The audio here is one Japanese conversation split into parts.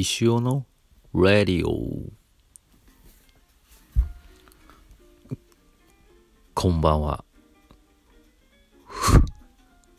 石尾のラディオ。こんばんは。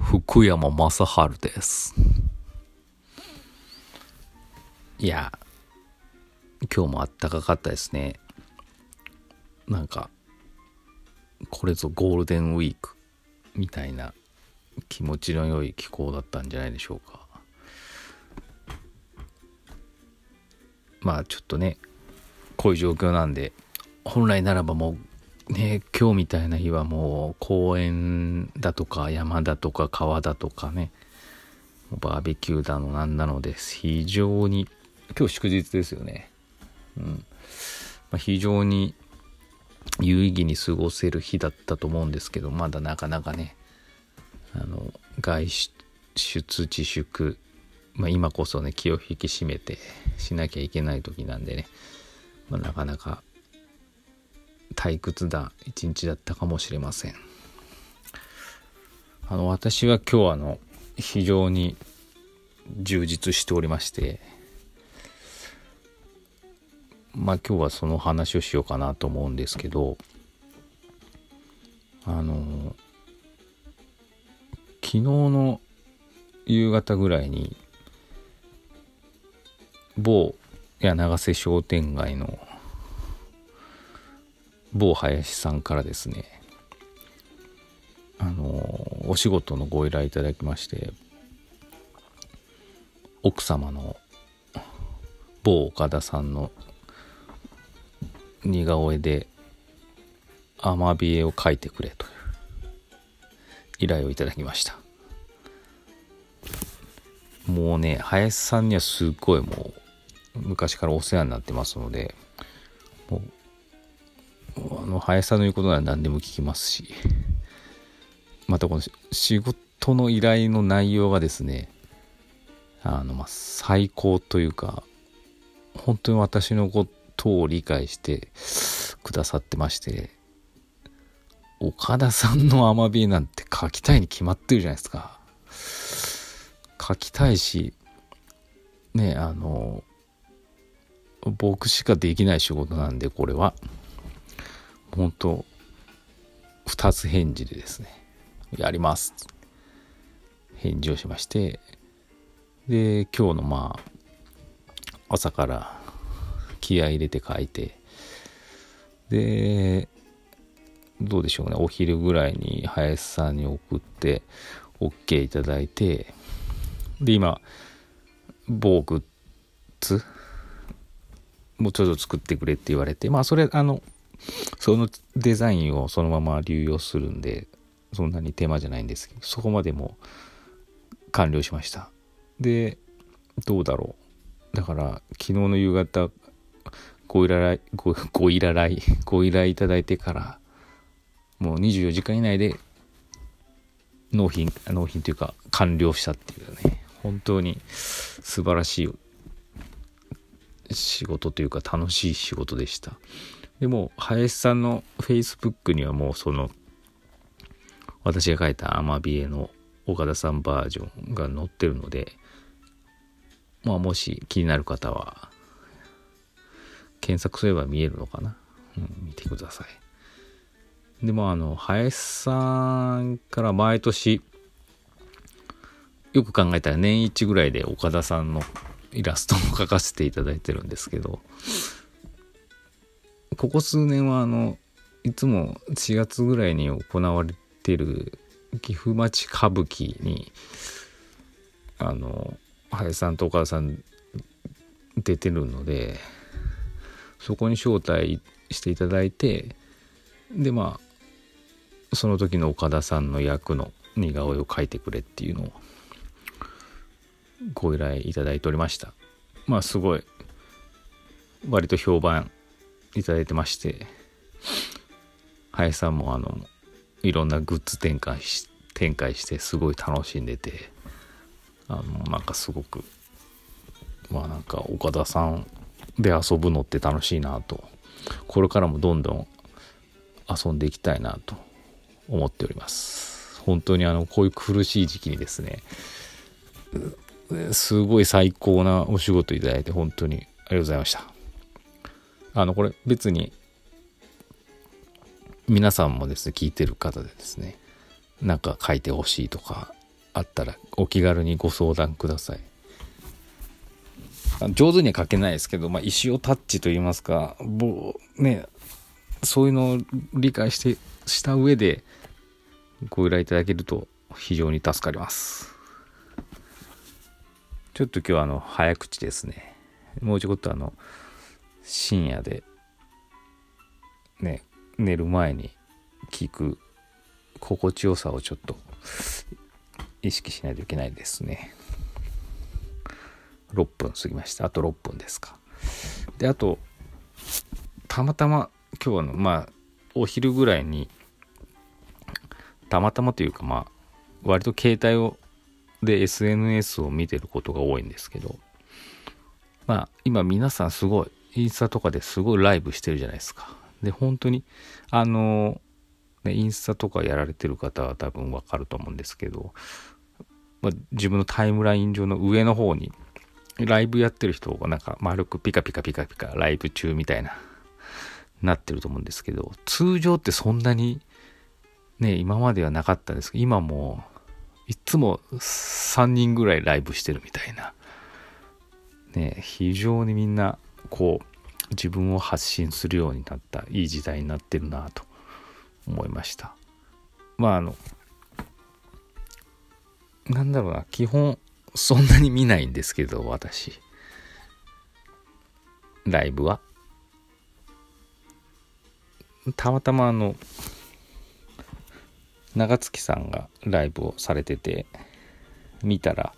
福山雅治です。いや今日もあったかかったですね。なんかこれぞゴールデンウィークみたいな気持ちの良い気候だったんじゃないでしょうか。まあちょっとねこういう状況なんで本来ならばもうね今日みたいな日はもう公園だとか山だとか川だとかねバーベキューだのなんなのです非常に今日祝日ですよね。うん、まあ、非常に有意義に過ごせる日だったと思うんですけどまだなかなかねあの外出自粛、まあ、今こそね気を引き締めてしなきゃいけない時なんでね、まあ、なかなか退屈だ一日だったかもしれません。あの私は今日あの非常に充実しておりまして。まあ今日はその話をしようかなと思うんですけど。あの昨日の夕方ぐらいに某柳瀬商店街の某林さんからですねあのお仕事のご依頼いただきまして奥様の某岡田さんの似顔絵でアマビエを描いてくれという依頼をいただきました。もうね林さんにはすっごいもう昔からお世話になってますのでもうあの林さんの言うことなら何でも聞きますしまたこの仕事の依頼の内容がですねあのま最高というか本当に私のことを理解してくださってまして岡田さんのアマビエなんて書きたいに決まってるじゃないですか。書きたいし、ね、あの、僕しかできない仕事なんで、これは。本当二つ返事でですね、やります。返事をしまして、で、今日のまあ、朝から気合入れて書いて、で、どうでしょうね、お昼ぐらいに林さんに送って、OK いただいて、で、今、某グッズもうちょっと作ってくれって言われて、まあ、それ、あの、そのデザインをそのまま流用するんで、そんなに手間じゃないんですけど、そこまでも完了しました。で、どうだろう。だから、昨日の夕方、ご依頼、ごご依頼、ご依頼いただいてから、もう24時間以内で納品、納品というか完了したっていうね、本当に素晴らしい仕事というか楽しい仕事でした。でも、林さんの Facebook にはもうその、私が書いたアマビエの岡田さんバージョンが載ってるので、まあもし気になる方は、検索すれば見えるのかな？うん、見てください。でもあの、林さんから毎年、よく考えたら年一ぐらいで岡田さんのイラストも描かせていただいてるんですけど、ここ数年はあの、いつも4月ぐらいに行われてる岐阜町歌舞伎に、あの、林さんと岡田さん出てるので、そこに招待していただいて、で、まあ、その時の岡田さんの役の似顔絵を描いてくれっていうのをご依頼いただいておりました。まあすごい。割と評判いただいてまして林さんもあのいろんなグッズ展開し展開してすごい楽しんでてあのなんかすごくまあなんか岡田さんで遊ぶのって楽しいなとこれからもどんどん遊んでいきたいなと思っております。本当にあのこういう苦しい時期にですねすごい最高なお仕事いただいて本当にありがとうございました。あの、これ別に皆さんもですね、聞いてる方でですね、なんか書いてほしいとかあったらお気軽にご相談ください。上手には書けないですけど、まあ、石をタッチと言いますか、もうね、そういうのを理解して、した上でご依頼いただけると非常に助かります。ちょっと今日はあの、早口ですね。もうちょっとあの、深夜で、ね、寝る前に聞く心地よさをちょっと意識しないといけないですね。6分過ぎました。あと6分ですか。で、あと、たまたま今日の、まあ、お昼ぐらいに、たまたまというか、まあ、割と携帯を、で SNS を見てることが多いんですけど、まあ、今皆さんすごい、インスタとかですごいライブしてるじゃないですか。で、本当に、あの、ね、インスタとかやられてる方は多分わかると思うんですけど、まあ、自分のタイムライン上の上の方に、ライブやってる人がなんか丸くピカピカピカピカライブ中みたいな、なってると思うんですけど、通常ってそんなに、ね、今まではなかったんですけど、今も、いつも3人ぐらいライブしてるみたいな。ね、非常にみんな、こう、自分を発信するようになったいい時代になってるなと思いました。まああのなんだろうな基本そんなに見ないんですけど私。ライブは。たまたまあの長月さんがライブをされてて見たら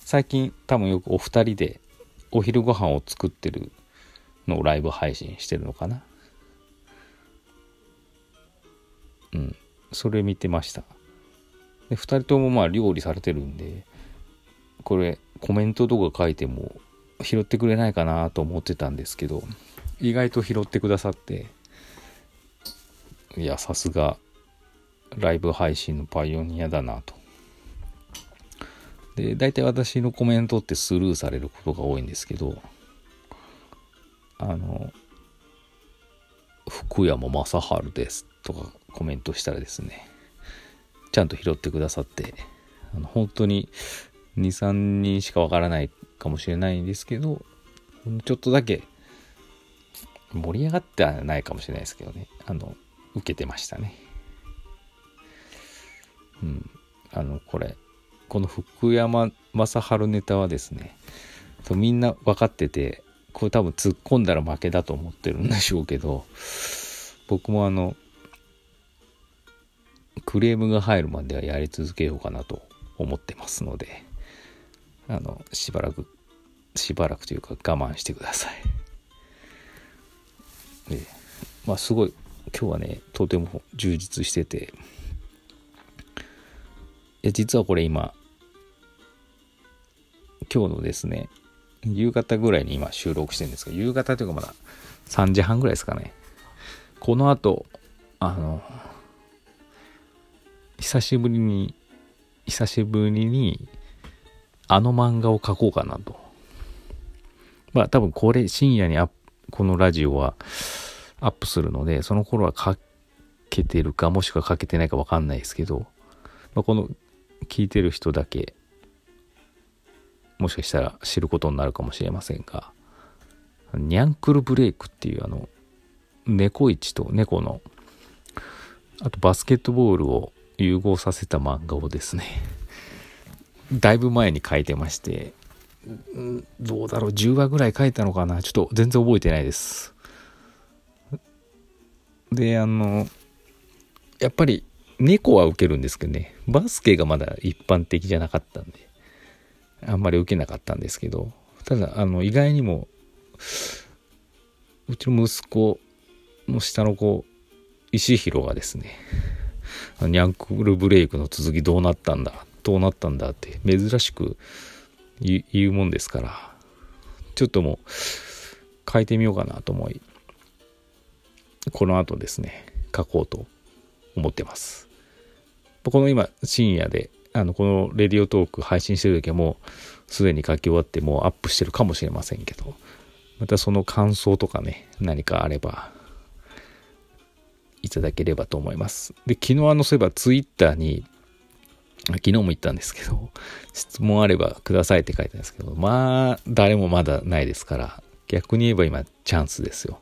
最近多分よくお二人でお昼ご飯を作ってるのをライブ配信してるのかな。うん。それ見てました。で2人ともまあ料理されてるんでこれコメントとか書いても拾ってくれないかなと思ってたんですけど意外と拾ってくださっていやさすがライブ配信のパイオニアだなとで大体私のコメントってスルーされることが多いんですけどあの、福山雅治ですとかコメントしたらですね、ちゃんと拾ってくださって、あの本当に2、3人しかわからないかもしれないんですけど、ちょっとだけ盛り上がってはないかもしれないですけどね、あの、受けてましたね。うん。あの、これ、この福山雅治ネタはですね、みんな分かってて、これ多分突っ込んだら負けだと思ってるんでしょうけど、僕もあの、クレームが入るまではやり続けようかなと思ってますので、あの、しばらく、しばらくというか我慢してください。で、まあすごい、今日はね、とても充実してて、や実はこれ今、今日のですね、夕方ぐらいに今収録してるんですけど、夕方というかまだ3時半ぐらいですかね。この後、あの、久しぶりに、久しぶりに、あの漫画を描こうかなと。まあ多分これ深夜にアこのラジオはアップするので、その頃は書けてるか、もしくは書けてないかわかんないですけど、まあ、この聞いてる人だけもしかしたら知ることになるかもしれませんが、ニャンクルブレイクっていうあの、猫市と猫の、あとバスケットボールを融合させた漫画をですね、だいぶ前に書いてまして、どうだろう、10話ぐらい書いたのかなちょっと全然覚えてないです。で、あの、やっぱり猫は受けるんですけどね、バスケがまだ一般的じゃなかったんで、あんまり受けなかったんですけど、ただ、あの、意外にも、うちの息子の下の子、石弘がですね、ニャンクルブレイクの続きどうなったんだ、どうなったんだって珍しく言うもんですから、ちょっともう変えてみようかなと思い、この後ですね、書こうと思ってます。この今、深夜であの、このレディオトーク配信してる時はもうすでに書き終わってもうアップしてるかもしれませんけど、またその感想とかね、何かあれば、いただければと思います。で、昨日あの、そういえばツイッターに、昨日も言ったんですけど、質問あればくださいって書いてあるんですけど、まあ、誰もまだないですから、逆に言えば今チャンスですよ。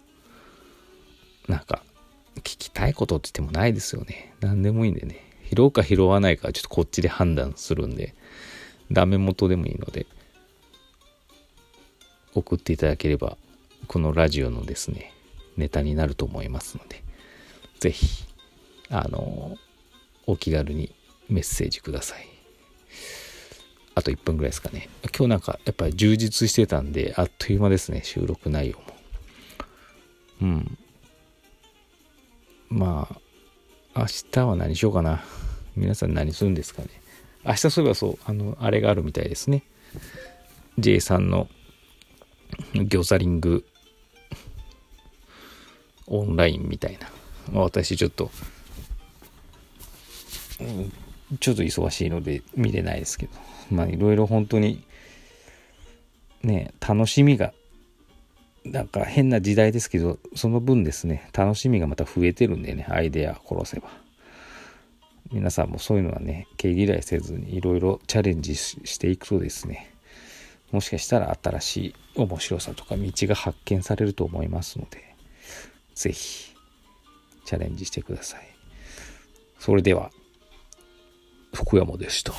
なんか、聞きたいことって言ってもないですよね。何でもいいんでね。拾うか拾わないかはちょっとこっちで判断するんで、ダメ元でもいいので、送っていただければ、このラジオのですね、ネタになると思いますので、ぜひ、あの、お気軽にメッセージください。あと1分ぐらいですかね。今日なんかやっぱり充実してたんで、あっという間ですね、収録内容も。うん。まあ、明日は何しようかな。皆さん何するんですかね。明日そういえばそう、あの、あれがあるみたいですね。J さんのギョザリングオンラインみたいな。私ちょっと、ちょっと忙しいので見れないですけど、まあいろいろ本当にね、楽しみがなんか変な時代ですけど、その分ですね、楽しみがまた増えてるんでね、アイデア殺せば。皆さんもそういうのはね、毛嫌いせずにいろいろチャレンジしていくとですね、もしかしたら新しい面白さとか道が発見されると思いますので、ぜひチャレンジしてください。それでは、福山でした。